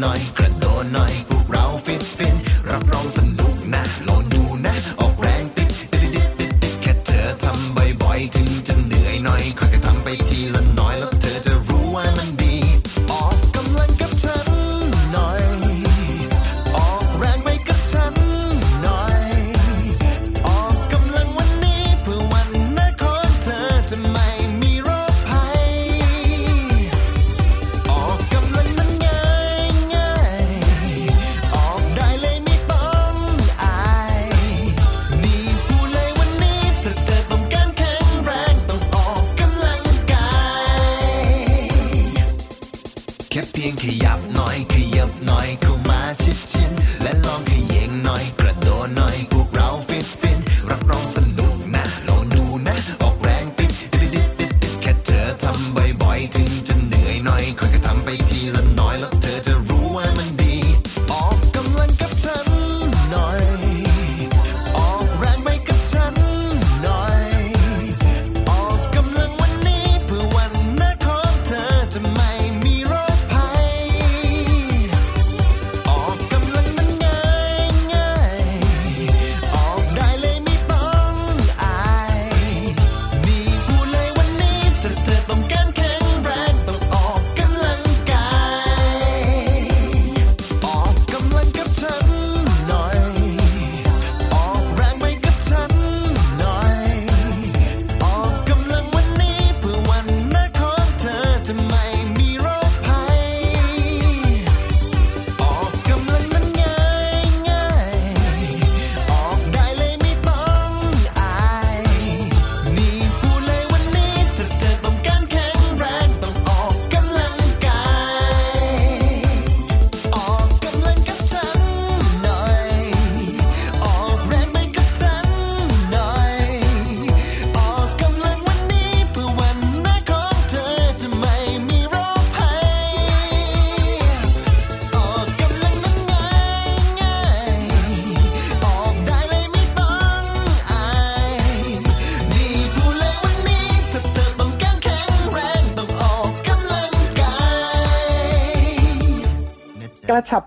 หน่อยกระโดดหน่อยพวกเราฟิตฟินรับรอง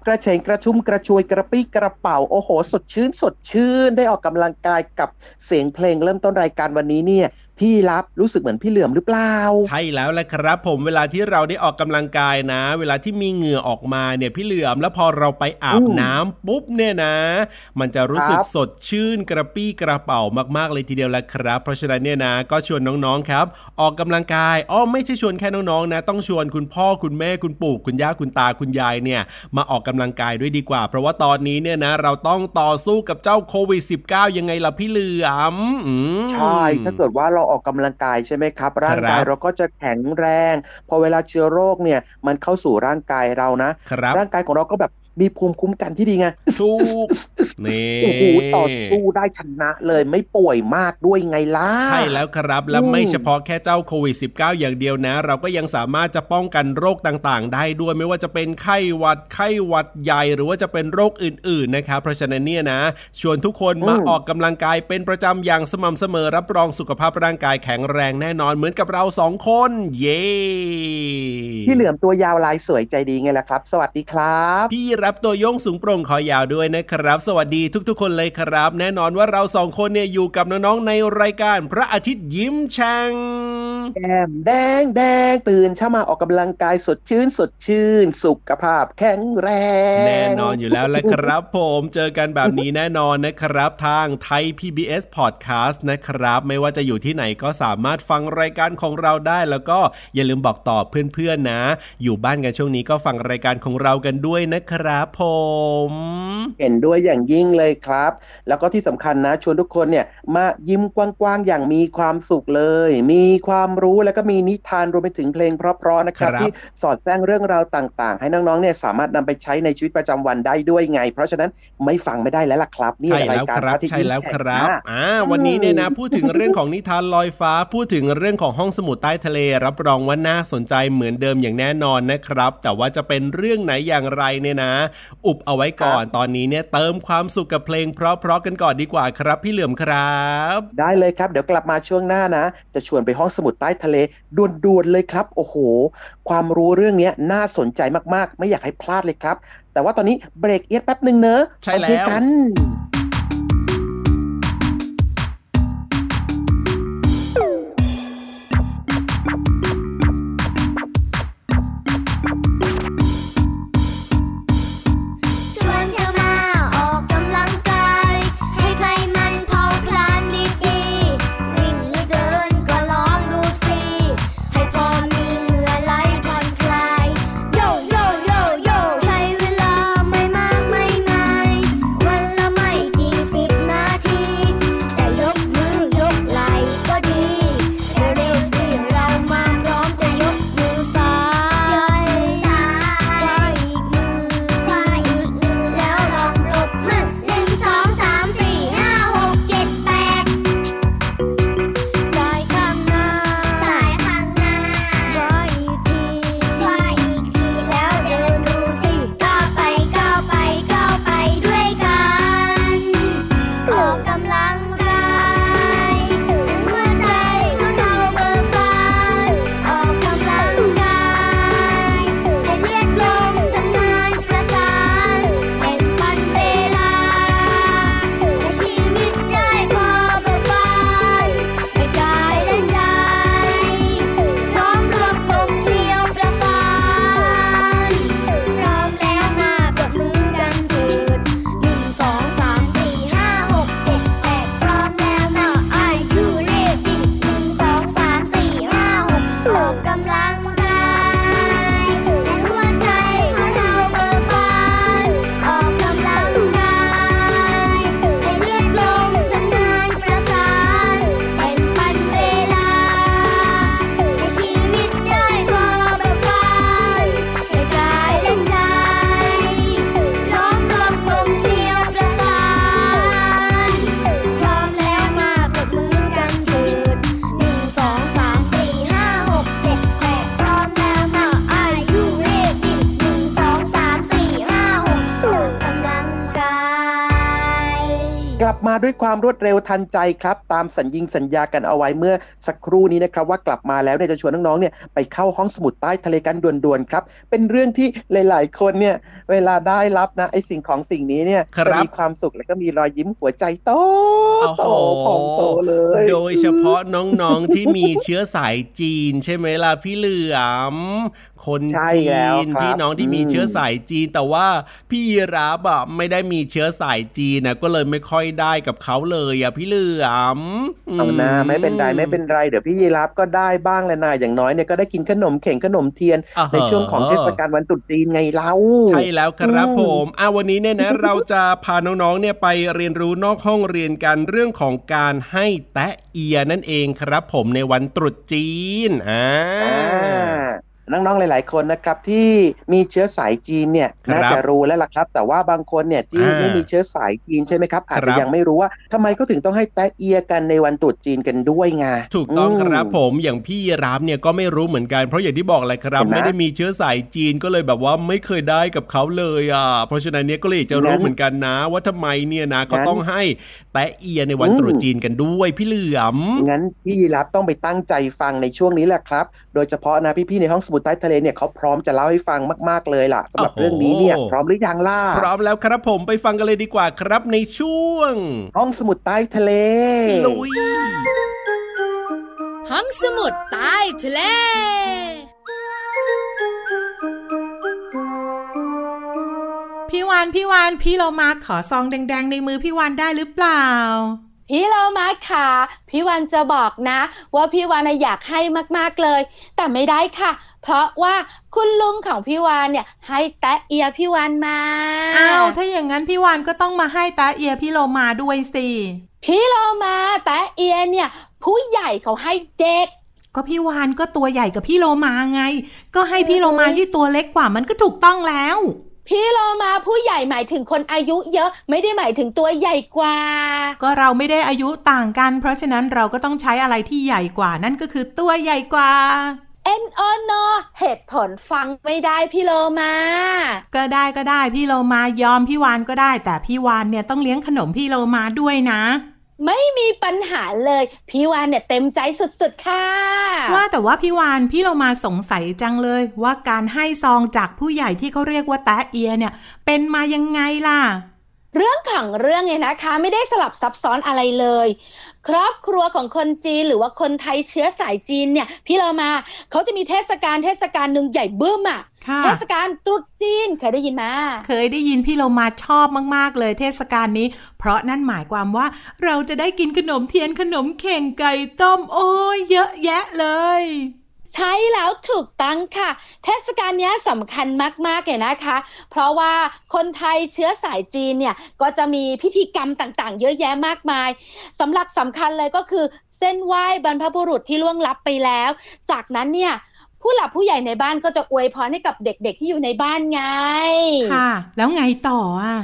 กระเฉงกระชุ่มกระชวยกระปี้กระเป๋าโอ้โห สดชื่น สดชื่น ได้ออกกำลังกายกับเสียงเพลงเริ่มต้นรายการวันนี้เนี่ย พี่รับรู้สึกเหมือนพี่เหลือมหรือเปล่า ใช่แล้วแหละครับ ผมเวลาที่เราได้ออกกำลังกายนะ เวลาที่มีเหงื่อออกมาเนี่ยพี่เหลือมแล้วพอเราไปอาบอืมน้ำปุ๊บเนี่ยนะ มันจะรู้สึกครับสดชื่นกระปี้กระเป๋ามากๆเลยทีเดียวแหละครับ เพราะฉะนั้นเนี่ยนะ ก็ชวนน้องๆครับ ออกกำลังกายอ้อไม่ใช่ชวนแค่น้องๆนะ ต้องชวนคุณพ่อคุณแม่คุณปู่คุณย่าคุณตาคุณยายเนี่ยมาออกกำลังกายด้วยดีกว่า เพราะว่าตอนนี้เนี่ยนะ เราต้องต่อสู้กับเจ้าโควิด -19 ยังไงล่ะพี่เหลือมอืมใช่ถ้าเกิดว่าเราออกกำลังกายใช่ไหมครับ ร่างกายครับเราก็จะแข็งแรง พอเวลาเชื้อโรคเนี่ยมันเข้าสู่ร่างกายเรานะครับร่างกายของเราก็แบบ มีภูมิคุ้มกันที่ดีไงถูกนี่โอ้โหต่อสู้ได้ชนะเลยไม่ป่วยมากด้วยไงล่ะ ใช่แล้วครับ และอืมไม่เฉพาะแค่เจ้าโควิด -19 อย่างเดียวนะ เราก็ยังสามารถจะป้องกันโรคต่างๆ ได้ด้วยไม่ว่าจะเป็นไข้หวัดไข้หวัดใหญ่หรือว่าจะเป็นโรคอื่นๆนะครับเพราะฉะนั้นเนี่ยนะ ชวนทุกคนมาอืมออกกำลังกายเป็นประจำอย่างสม่ำเสมอรับรองสุขภาพร่างกายแข็งแรงแน่นอนเหมือนกับเราสองคน เย้พี่เหลือมตัวยาวลายสวยใจดีไงล่ะครับ สวัสดีครับ พี่รับตัวโยงสูงโปร่งคอยาวด้วยนะครับ สวัสดีทุกๆ คนเลยครับ แน่นอนว่าเราสองคนเนี่ยอยู่กับน้องๆในรายการพระอาทิตย์ยิ้มแฉ่งแก้มแดงแดงตื่นเช้ามาออกกำลังกายสดชื่น สดชื่น สุขภาพแข็งแรง แน่นอนอยู่แล้วแหละครับผมเจอกันแบบนี้แน่นอนนะครับทางไทย PBS Podcast นะครับ ไม่ว่าจะอยู่ที่ไหนก็สามารถฟังรายการของเราได้แล้วก็อย่าลืมบอกต่อเพื่อนๆนะ อยู่บ้านกันช่วงนี้ก็ฟังรายการของเรากันด้วยนะครับผมเห็นด้วยอย่างยิ่งเลยครับ แล้วก็ที่สำคัญนะชวนทุกคนเนี่ยมายิ้มกว้างๆอย่างมีความสุขเลย มีความรู้แล้วก็มีนิทานรวมไปถึงเพลงเพราะๆนะครับครับที่สอดแทรกเรื่องราวต่าง ๆ ให้น้องๆเนี่ยสามารถนำไปใช้ในชีวิตประจำวันได้ด้วยไง เพราะฉะนั้นไม่ฟังไม่ได้แล้วล่ะครับนี่ใช่ราแล้ยวการครับพระอาทิตย์ใช่แล้วยิ้มคแฉ่งรับนะอ่าวันนี้เนี่ยนะพูดถึงเรื่องของนิทานลอยฟ้า พูดถึงเรื่องของห้องสมุดใต้ทะเล รับรองว่าน่าสนใจเหมือนเดิมอย่างแน่นอนนะครับ แต่ว่าจะเป็นเรื่องไหนอย่างไรเนี่ยนะอุบเอาไว้ก่อนตอนนี้เนี่ยเติมความสุขกับเพลงเพราะๆกันก่อนดีกว่าครับ พี่เหลือมครับ ได้เลยครับ เดี๋ยวกลับมาช่วงหน้านะ จะชวนไปห้องสมุดใต้ทะเลด่วนๆเลยครับ โอ้โห ความรู้เรื่องเนี้ยน่าสนใจมากๆ ไม่อยากให้พลาดเลยครับ แต่ว่าตอนนี้เบรกเอียดแป๊บหนึ่งเนอะใช่โอเคแล้วกัน ด้วยความรวดเร็วทันใจครับ ตามสัญญิงสัญญากันเอาไว้เมื่อสักครู่นี้นะครับว่ากลับมาแล้วเนี่ยจะชวนน้องๆเนี่ยไปเข้าห้องสมุดใต้ทะเลกันด่วนๆครับ เป็นเรื่องที่หลาย ๆ คนเนี่ยเวลาได้รับนะไอสิ่งของสิ่งนี้เนี่ยครับจะมีความสุขแล้วก็มีรอยยิ้มหัวใจโตโอ้โตโหพองโตเลย โดยเฉพาะน้องๆที่มีเชื้อสายจีน ใช่ไหมล่ะพี่เหลือมคนใช่จีแล้วนครับพี่น้องที่มีอืมเชื้อสายจีนแต่ว่าพี่ยีราบอะไม่ได้มีเชื้อสายจีนนะก็เลยไม่ค่อยได้กับเขาเลยอะพี่เหลือมเอาหน้าไม่เป็นไรไม่เป็นไรเดี๋ยวพี่ยีรับก็ได้บ้างแหละนะอย่างน้อยเนี่ยก็ได้กินขนมเข่งขนมเทียนอ่าฮะในช่วงของเทศกาลวันตรุษจีนไงเล่าใช่แล้วครับอืมผมอะวันนี้เนี่ยนะเราจะพาน้องๆเนี่ยไปเรียนรู้นอกห้องเรียนกันเรื่องของการให้แตะเอียนั่นเองครับผมในวันตรุษจีนอ่าอ่า น้องๆหลาย ๆ คนนะครับที่มีเชื้อสายจีนเนี่ยครับน่าจะรู้แล้วล่ะครับ แต่ว่าบางคนเนี่ยที่อ่าไม่มีเชื้อสายจีนใช่ไหมครับอาจครัจะบยังไม่รู้ว่าทำไมก็ถึงต้องให้แตะเอียกันในวันตรุษจีนกันด้วยไงถูกต้องมครับผมอย่างพี่ยีราฟเนี่ยก็ไม่รู้เหมือนกันเพราะอย่างที่บอกแหละครับเห็นไหมไม่ได้มีเชื้อสายจีนก็เลยแบบว่าไม่เคยได้กับเขาเลยอะเพราะฉะนั้นเนี่ยก็เลยอยากจะรู้งั้นเหมือนกันนะ ว่าทำไมเนี่ยนะก็งั้นต้องให้แตะเอียในวันอืมตรุษจีนกันด้วยพี่เหลือมงั้นพี่ยีรับต้องไปตั้งใจฟังในช่วงนี้แหละครับ โดยเฉพาะนะพี่ๆในห้องสมุดใต้ทะเลเนี่ยเขาพร้อมจะเล่าให้ฟังมาก ๆเลยล่ะสำหรับโอ้โหเรื่องนี้เนี่ยพร้อมหรือยังล่ะพร้อมแล้วครับผมไปฟังกันเลยดีกว่าครับในช่วง ห้องสมุดใต้ทะเลลุยห้องสมุดใต้ทะเลพี่วานพี่วานพี่เรามาขอซองแดงๆในมือพี่วานได้หรือเปล่า พี่เรามาค่ะ พี่วันจะบอกนะ ว่าพี่วานน่ะอยากให้มากๆเลย แต่ไม่ได้ค่ะ เพราะว่าคุณลุงของพี่วานเนี่ย ให้แตะเอียพี่วานมาอ้าวถ้าอย่างนั้นพี่วานก็ต้องมาให้ตาเอียพี่โลมาด้วยสิพี่เรามาแตะเอียเนี่ย ผู้ใหญ่เขาให้เด็กก็พี่วานก็ตัวใหญ่กับพี่โลมาไง ก็ให้พี่โลมาที่ตัวเล็กกว่ามันก็ถูกต้องแล้ว พี่เรามาผู้ใหญ่หมายถึงคนอายุเยอะไม่ได้หมายถึงตัวใหญ่กว่า ก็เราไม่ได้อายุต่างกัน เพราะฉะนั้นเราก็ต้องใช้อะไรที่ใหญ่กว่านั่นก็คือตัวใหญ่กว่า N O N O เหตุผลฟังไม่ได้พี่โลมา ก็ได้ก็ได้พี่โลมายอมพี่วานก็ได้ แต่พี่วานเนี่ยต้องเลี้ยงขนมพี่โลมาด้วยนะ ไม่มีปัญหาเลยพี่วานเนี่ยเต็มใจสุดๆค่ะ ว่าแต่ว่าพี่วานพี่เรามาสงสัยจังเลย ว่าการให้ซองจากผู้ใหญ่ที่เขาเรียกว่าแตะเอียเนี่ย เป็นมายังไงล่ะ เรื่องของเรื่องเนี่ยนะคะ ไม่ได้สลับซับซ้อนอะไรเลย ครอบครัวของคนจีนหรือว่าคนไทยเชื้อสายจีนเนี่ย พี่เรามาเขาจะมีเทศกาลเทศกาลหนึ่งใหญ่เบิ้มอะค่ะเทศกาลตรุษจีนเคยได้ยินมา เคยได้ยินพี่เรามาชอบมาก ๆ เลยเทศกาลนี้ เพราะนั่นหมายความว่าเราจะได้กินขนมเทียนขนมเข่งไก่ต้มโอ้ยเยอะแยะเลย ใช่แล้วถูกต้องค่ะ เทศกาลเนี้ยสำคัญมากๆเลยนะคะ เพราะว่าคนไทยเชื้อสายจีนเนี่ยก็จะมีพิธีกรรมต่างๆ เยอะแยะมากมายสำหรับสำคัญเลยก็คือเส้นไหว้บรรพบุรุษที่ล่วงลับไปแล้ว จากนั้นเนี่ยผู้หลักผู้ใหญ่ในบ้านก็จะอวยพรให้กับเด็กๆที่อยู่ในบ้านไง ค่ะ แล้วไงต่ออะ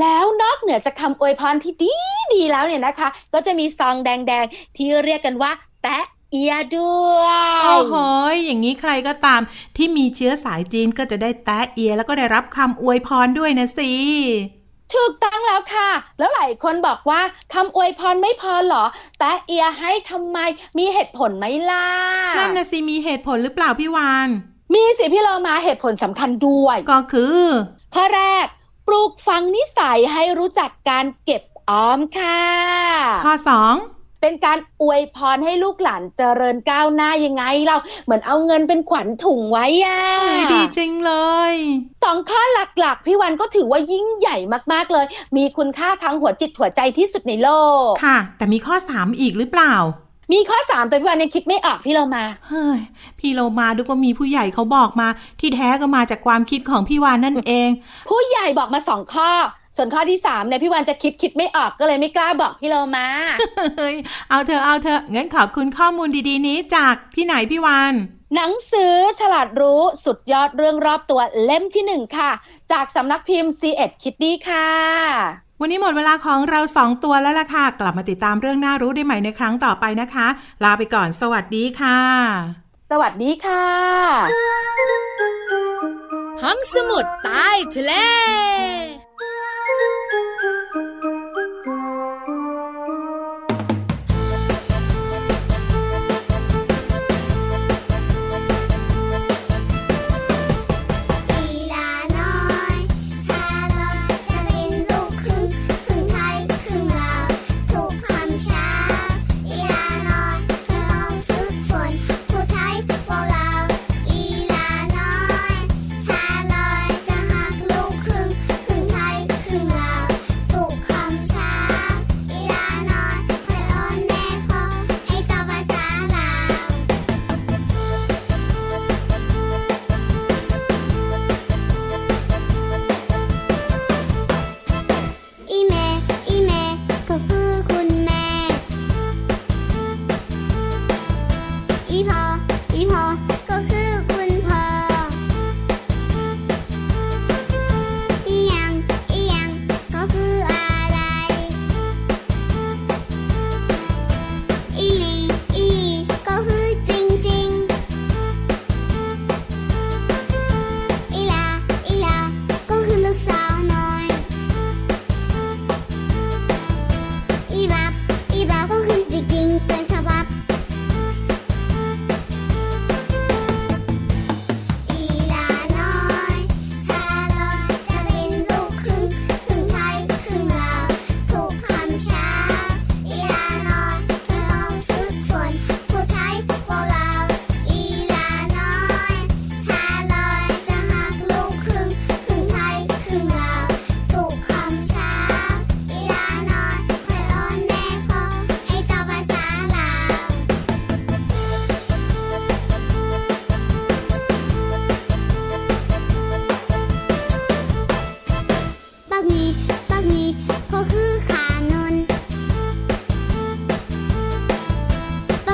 แล้วนอกเหนือจากคำอวยพรที่ดีดีๆแล้วเนี่ยนะคะ ก็จะมีซองแดงๆ ที่เรียกกันว่า แตะ เอียด้วยโอ้โหยอย่างนี้ใครก็ตามที่มีเชื้อสายจีนก็จะได้แตะเอียแล้วก็ได้รับคำอวยพรด้วยนะสิถูกต้องแล้วค่ะ แล้วหลายคนบอกว่าคำอวยพรไม่พอเหรอ แตะเอียให้ทำไม มีเหตุผลไหมล่ะ นั่นนะสิมีเหตุผลหรือเปล่าพี่วาน มีสิพี่เรามาเหตุผลสำคัญด้วย ก็คือข้อแรก ปลูกฝังนิสัยให้รู้จักการเก็บออมค่ะ ข้อสอง เป็นการอวยพรให้ลูกหลานเจริญก้าวหน้ายังไง เราเหมือนเอาเงินเป็นขวัญถุงไว้อะเฮ้ยดีจริงเลยสองข้อหลักๆ พี่วันก็ถือว่ายิ่งใหญ่มากๆเลย มีคุณค่าทั้งหัวจิตหัวใจที่สุดในโลก ค่ะ แต่มีข้อสามอีกหรือเปล่ามีข้อสามแต่พี่วันยังคิดไม่ออกพี่เรามา เฮ้ย พี่โลมาดูก็มีผู้ใหญ่เขาบอกมา ที่แท้ก็มาจากความคิดของพี่วานนั่นเอง ผู้ใหญ่บอกมาสองข้อ ส่วนข้อที่สามเนี่ยพี่วันจะคิดคิดไม่ออกก็เลยไม่กล้าบอกพี่เรามาเฮ้ยเอาเธอะเอาเธอะงั้นขอบคุณข้อมูลดีๆ นี้จากที่ไหนพี่วานหนังสือฉลาดรู้สุดยอดเรื่องรอบตัวเล่มที่หนึ่งค่ะ จากสำนักพิมพ์ c ีเอ็ดคิดดีค่ะ วันนี้หมดเวลาของเราสองตัวแล้วล่ะค่ะ กลับมาติดตามเรื่องน่ารู้ได้ใหม่ในครั้งต่อไปนะคะ ลาไปก่อนสวัสดีค่ะ สวัสดีค่ะ ห้องสมุดใต้ทะเล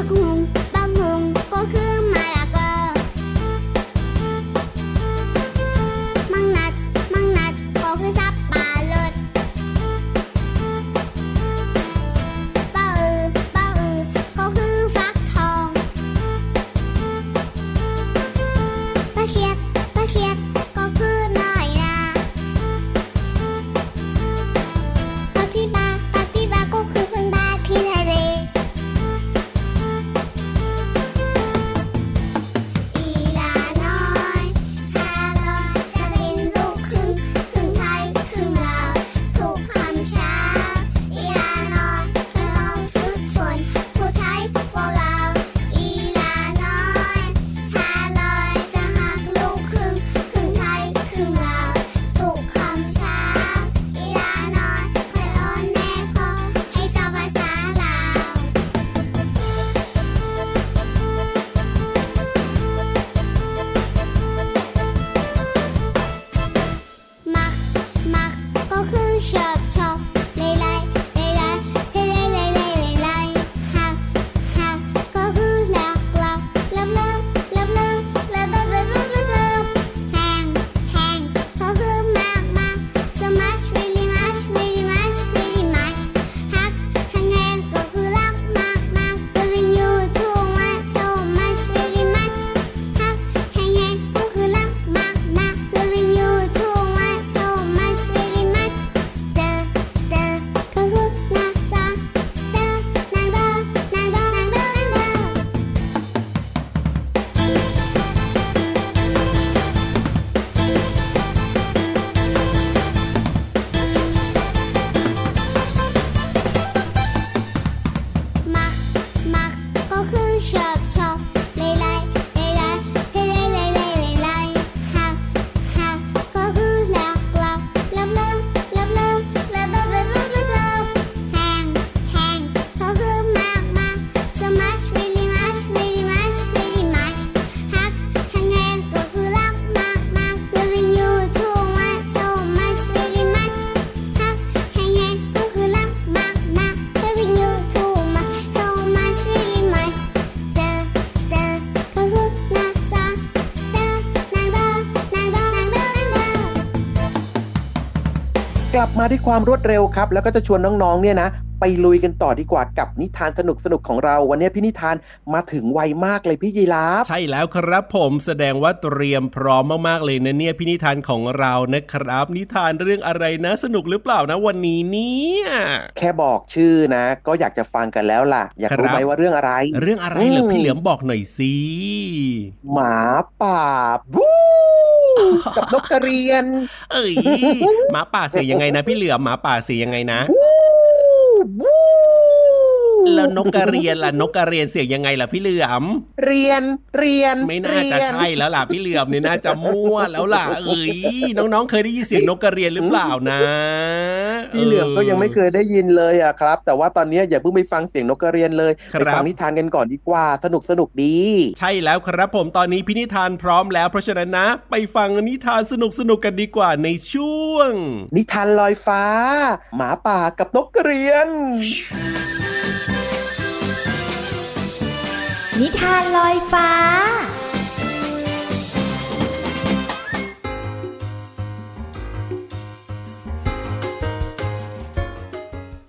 aku ลับมาด้วยความรวดเร็วครับ แล้วก็จะชวนน้องๆเนี่ยนะไปลุยกันต่อดีกว่ากับนิทานสนุกๆของเรา วันนี้พี่นิทานมาถึงไวมากเลยพี่ยีราฟใช่แล้วครับผมแสดงว่าเตรียมพร้อมมากๆเลยนะเนี่ยพี่นิทานของเรานะครับ นิทานเรื่องอะไรนะ สนุกหรือเปล่านะวันนี้เนี่ยแค่บอกชื่อนะ ก็อยากจะฟังกันแล้วล่ะ อยากรู้ครับไหมว่าเรื่องอะไร เรื่องอะไรเหรออืมพี่เหลือมบอกหน่อยสิหมาป่าบู๊ กับนกกระเรียน เอ้ยหมาป่าเสียงยังไงนะ พี่เหลือมหมาป่าเสียงยังไงนะ บู๊บู๊ แล้วนกกระเรียนล่ะนกกระเรียนเสียงยังไงล่ะพี่เหลือม เรียนเรียนไม่น่าจะเรียใช่แล้วล่ะพี่เหลือมเนี่ยน่าจะมั่วแล้วล่ะเอ้ยน้องๆ เคยได้ยินเสียงนกกระเรียนหรือเปล่านะ พี่เหลือมก็ยังไม่เคยได้ยินเลยอะครับ แต่ว่าตอนนี้อย่าเพิ่งไปฟังเสียงนกกระเรียนเลยครับไปฟังนิทานกันก่อนดีกว่าสนุกสนุกดี ใช่แล้วครับผมตอนนี้พี่นิทานพร้อมแล้ว เพราะฉะนั้นนะ ไปฟังนิทานสนุกสนุกๆกันดีกว่าในช่วง นิทานลอยฟ้า หมาป่ากับนกกระเรียน นิทานลอยฟ้า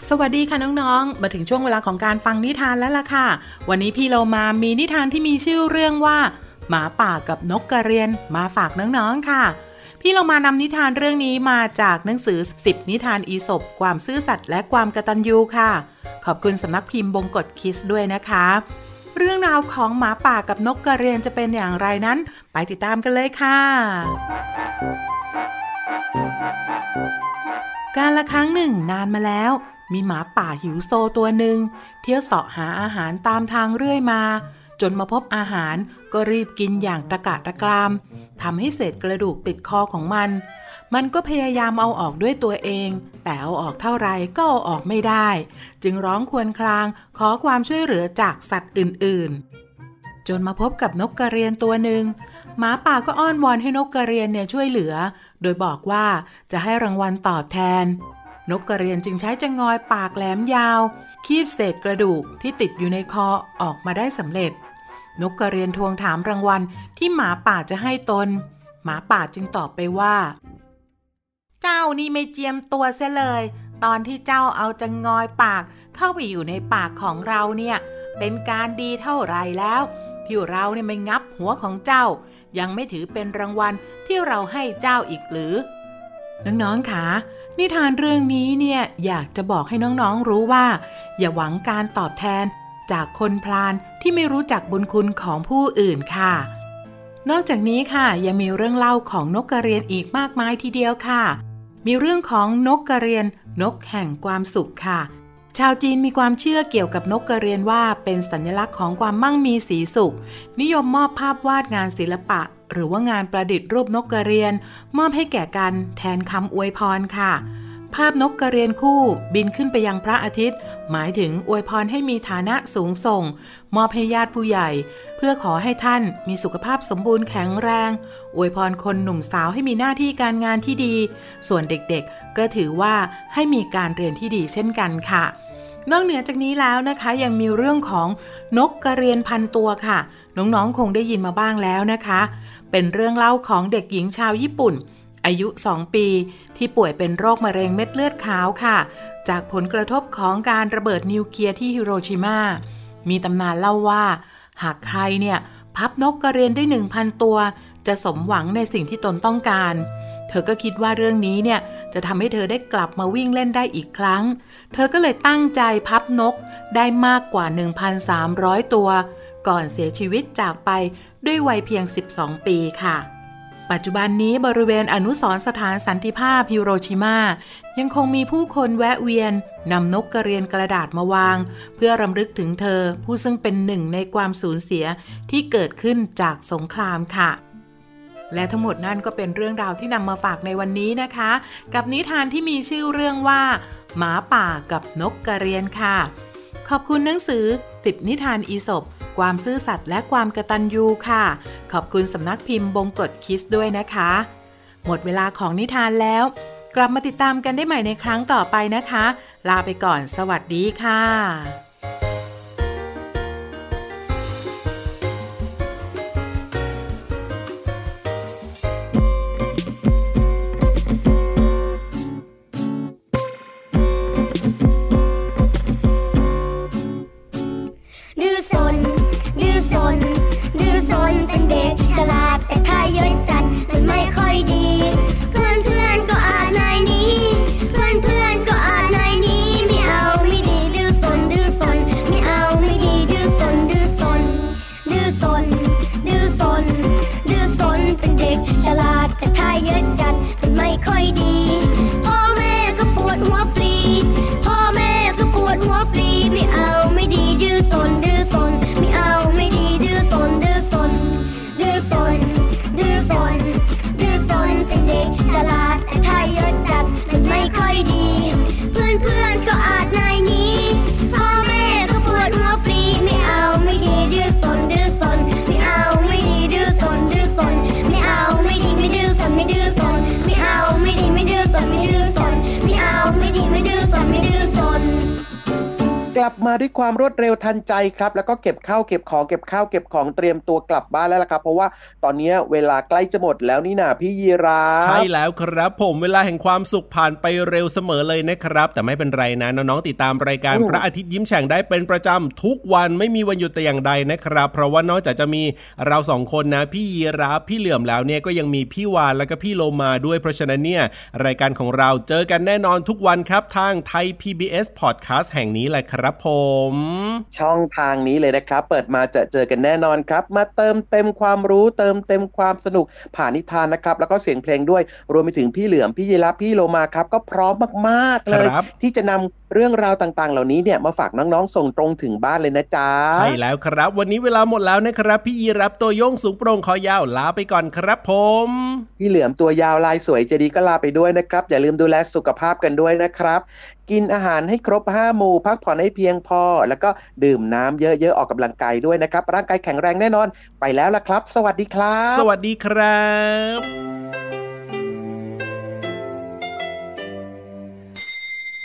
สวัสดีค่ะน้องๆ มาถึงช่วงเวลาของการฟังนิทานแล้วล่ะค่ะ วันนี้พี่เรามามีนิทานที่มีชื่อเรื่องว่า หมาป่ากับนกกระเรียนมาฝากน้องๆค่ะพี่เรามานำนิทานเรื่องนี้มาจากหนังสือ 10 นิทานอีสบความซื่อสัตย์และความกระตัญญูค่ะ ขอบคุณสำนักพิมพ์บงกฎคิสด้วยนะคะ เรื่องราวของหมาป่ากับนกกระเรียนจะเป็นอย่างไรนั้น ไปติดตามกันเลยค่ะ การละครั้งหนึ่งนานมาแล้ว มีหมาป่าหิวโซตัวหนึ่งเที่ยวเสาะหาอาหารตามทางเรื่อยมา จนมาพบอาหารก็รีบกินอย่างตะกะตะกรามทำให้เศษกระดูกติดคอของมัน มันก็พยายามเอาออกด้วยตัวเอง แต่เอาออกเท่าไรก็เอาออกไม่ได้ จึงร้องควญครางขอความช่วยเหลือจากสัตว์อื่นๆ จนมาพบกับนกกระเรียนตัวหนึ่งหมาป่าก็อ้อนวอนให้นกกระเรียนเนี่ยช่วยเหลือ โดยบอกว่าจะให้รางวัลตอบแทน นกกระเรียนจึงใช้จงอยปากแหลมยาว คีบเศษกระดูกที่ติดอยู่ในคอออกมาได้สำเร็จ นกกระเรียนทวงถามรางวัลที่หมาป่าจะให้ตน หมาป่าจึงตอบไปว่า เจ้านี่ไม่เจียมตัวเสียเลย ตอนที่เจ้าเอาจะงงอยปาก เข้าไปอยู่ในปากของเราเนี่ย เป็นการดีเท่าไรแล้ว ที่เราเนี่ยไม่งับหัวของเจ้า ยังไม่ถือเป็นรางวัลที่เราให้เจ้าอีกหรือ น้องๆคะนิทานเรื่องนี้เนี่ยอยากจะบอกให้น้องๆรู้ว่า อย่าหวังการตอบแทนจากคนพลานที่ไม่รู้จักบุญคุณของผู้อื่นค่ะ นอกจากนี้ค่ะยังมีเรื่องเล่าของนกกระเรียนอีกมากมายทีเดียวค่ะ มีเรื่องของนกกระเรียนนกแห่งความสุขค่ะ ชาวจีนมีความเชื่อเกี่ยวกับนกกระเรียนว่าเป็นสัญลักษณ์ของความมั่งมีสีสุข นิยมมอบภาพวาดงานศิลปะ หรือว่างานประดิษฐ์รูปนกกระเรียน มอบให้แก่กันแทนคำอวยพรค่ะ ภาพนกกระเรียนคู่บินขึ้นไปยังพระอาทิตย์ หมายถึงอวยพรให้มีฐานะสูงส่ง มอบให้ญาติผู้ใหญ่ เพื่อขอให้ท่านมีสุขภาพสมบูรณ์แข็งแรง อวยพรคนหนุ่มสาวให้มีหน้าที่การงานที่ดี ส่วนเด็กๆ ก็ถือว่าให้มีการเรียนที่ดีเช่นกันค่ะ นอกเหนือจากนี้แล้วนะคะยังมีเรื่องของนกกระเรียนพันตัวค่ะ น้องๆคงได้ยินมาบ้างแล้วนะคะ เป็นเรื่องเล่าของเด็กหญิงชาวญี่ปุ่น อายุ 2 ปี ที่ป่วยเป็นโรคมะเร็งเม็ดเลือดขาวค่ะ จากผลกระทบของการระเบิดนิวเคลียร์ที่ฮิโรชิมา มีตำนานเล่าว่า หากใครเนี่ย พับนกกระเรียนได้ 1,000 ตัว จะสมหวังในสิ่งที่ตนต้องการ เธอก็คิดว่าเรื่องนี้เนี่ย จะทำให้เธอได้กลับมาวิ่งเล่นได้อีกครั้ง เธอก็เลยตั้งใจพับนกได้มากกว่า 1,300 ตัว ก่อนเสียชีวิตจากไปด้วยวัยเพียง 12 ปีค่ะ ปัจจุบันนี้บริเวณอนุสรสถานสันติภาพฮิโรชิมา ยังคงมีผู้คนแวะเวียนนำนกกระเรียนกระดาษมาวาง เพื่อรำลึกถึงเธอผู้ซึ่งเป็นหนึ่งในความสูญเสียที่เกิดขึ้นจากสงครามค่ะและทั้งหมดนั่นก็เป็นเรื่องราวที่นำมาฝากในวันนี้นะคะ กับนิทานที่มีชื่อเรื่องว่า หมาป่ากับนกกระเรียนค่ะ ขอบคุณหนังสือติบนิทานอีสบ ความซื่อสัตย์และความกระตันยูค่ะ ขอบคุณสำนักพิมพ์บงกฎคิสด้วยนะคะ หมดเวลาของนิทานแล้ว กลับมาติดตามกันได้ใหม่ในครั้งต่อไปนะคะ ลาไปก่อนสวัสดีค่ะ ลับมาด้วยความรวดเร็วทันใจครับ แล้วก็เก็บข้าวเก็บของเก็บข้าวเก็บของเตรียมตัวกลับบ้านแล้วล่ะครับ เพราะว่าตอนนี้เวลาใกล้จะหมดแล้วนี่นาพี่ยีราฟใช่แล้วครับ ผมเวลาแห่งความสุขผ่านไปเร็วเสมอเลยนะครับ แต่ไม่เป็นไรนะน้องๆติดตามรายการอืมพระอาทิตย์ยิ้มแฉ่งได้เป็นประจำทุกวันไม่มีวันหยุดแต่อย่างใดนะครับ เพราะว่านอกจากจะมีเราสองคนนะ พี่ยีราฟพี่เหลื่อมแล้วเนี่ยก็ยังมีพี่วานแล้วก็พี่โลมาด้วยเพราะฉะนั้นเนี่ยรายการของเราเจอกันแน่นอนทุกวันครับทางไทย PBS Podcast แห่งนี้แหละครับผม ช่องทางนี้เลยนะครับ เปิดมาจะเจอกันแน่นอนครับ มาเติมเต็มความรู้เติมเต็มความสนุกผ่านนิทานนะครับ แล้วก็เสียงเพลงด้วย รวมไปถึงพี่เหลือมพี่ยีรับพี่โลมาครับ ก็พร้อมมากๆเลยครับที่จะนำ เรื่องราวต่างๆ เหล่านี้เนี่ยมาฝากน้องๆ ส่งตรงถึงบ้านเลยนะจ๊ะ ใช่แล้วครับ วันนี้เวลาหมดแล้วนะครับ พี่ยีรับตัวโยงสูงโปร่งคอยาวลาไปก่อนครับผม พี่เหลือมตัวยาวลายสวยเจดีก็ลาไปด้วยนะครับ อย่าลืมดูแลสุขภาพกันด้วยนะครับ กินอาหารให้ครบ5หมู่พักผ่อนให้เพียงพอ แล้วก็ดื่มน้ำเยอะๆออกกำลังกายด้วยนะครับ ร่างกายแข็งแรงแน่นอน ไปแล้วละครับ สวัสดีครับ สวัสดีครับ